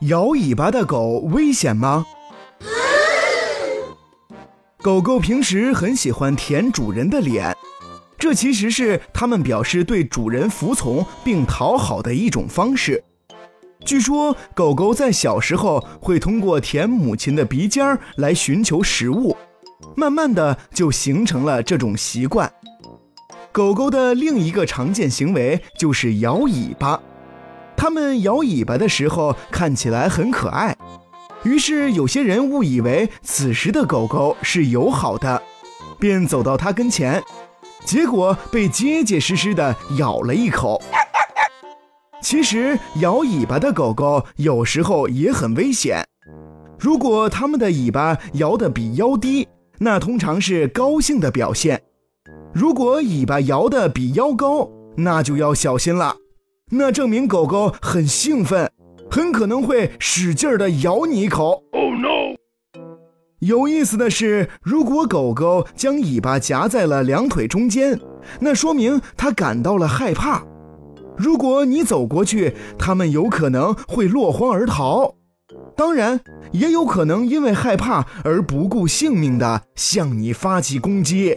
摇尾巴的狗危险吗？狗狗平时很喜欢舔主人的脸，这其实是它们表示对主人服从并讨好的一种方式。据说，狗狗在小时候会通过舔母亲的鼻尖儿来寻求食物，慢慢的就形成了这种习惯。狗狗的另一个常见行为就是摇尾巴。它们摇尾巴的时候看起来很可爱，于是有些人误以为此时的狗狗是友好的，便走到它跟前，结果被结结实实的咬了一口。其实摇尾巴的狗狗有时候也很危险，如果它们的尾巴摇得比腰低，那通常是高兴的表现；如果尾巴摇得比腰高，那就要小心了。那证明狗狗很兴奋，很可能会使劲的咬你一口。Oh no！有意思的是，如果狗狗将尾巴夹在了两腿中间，那说明它感到了害怕。如果你走过去，它们有可能会落荒而逃，当然也有可能因为害怕而不顾性命的向你发起攻击。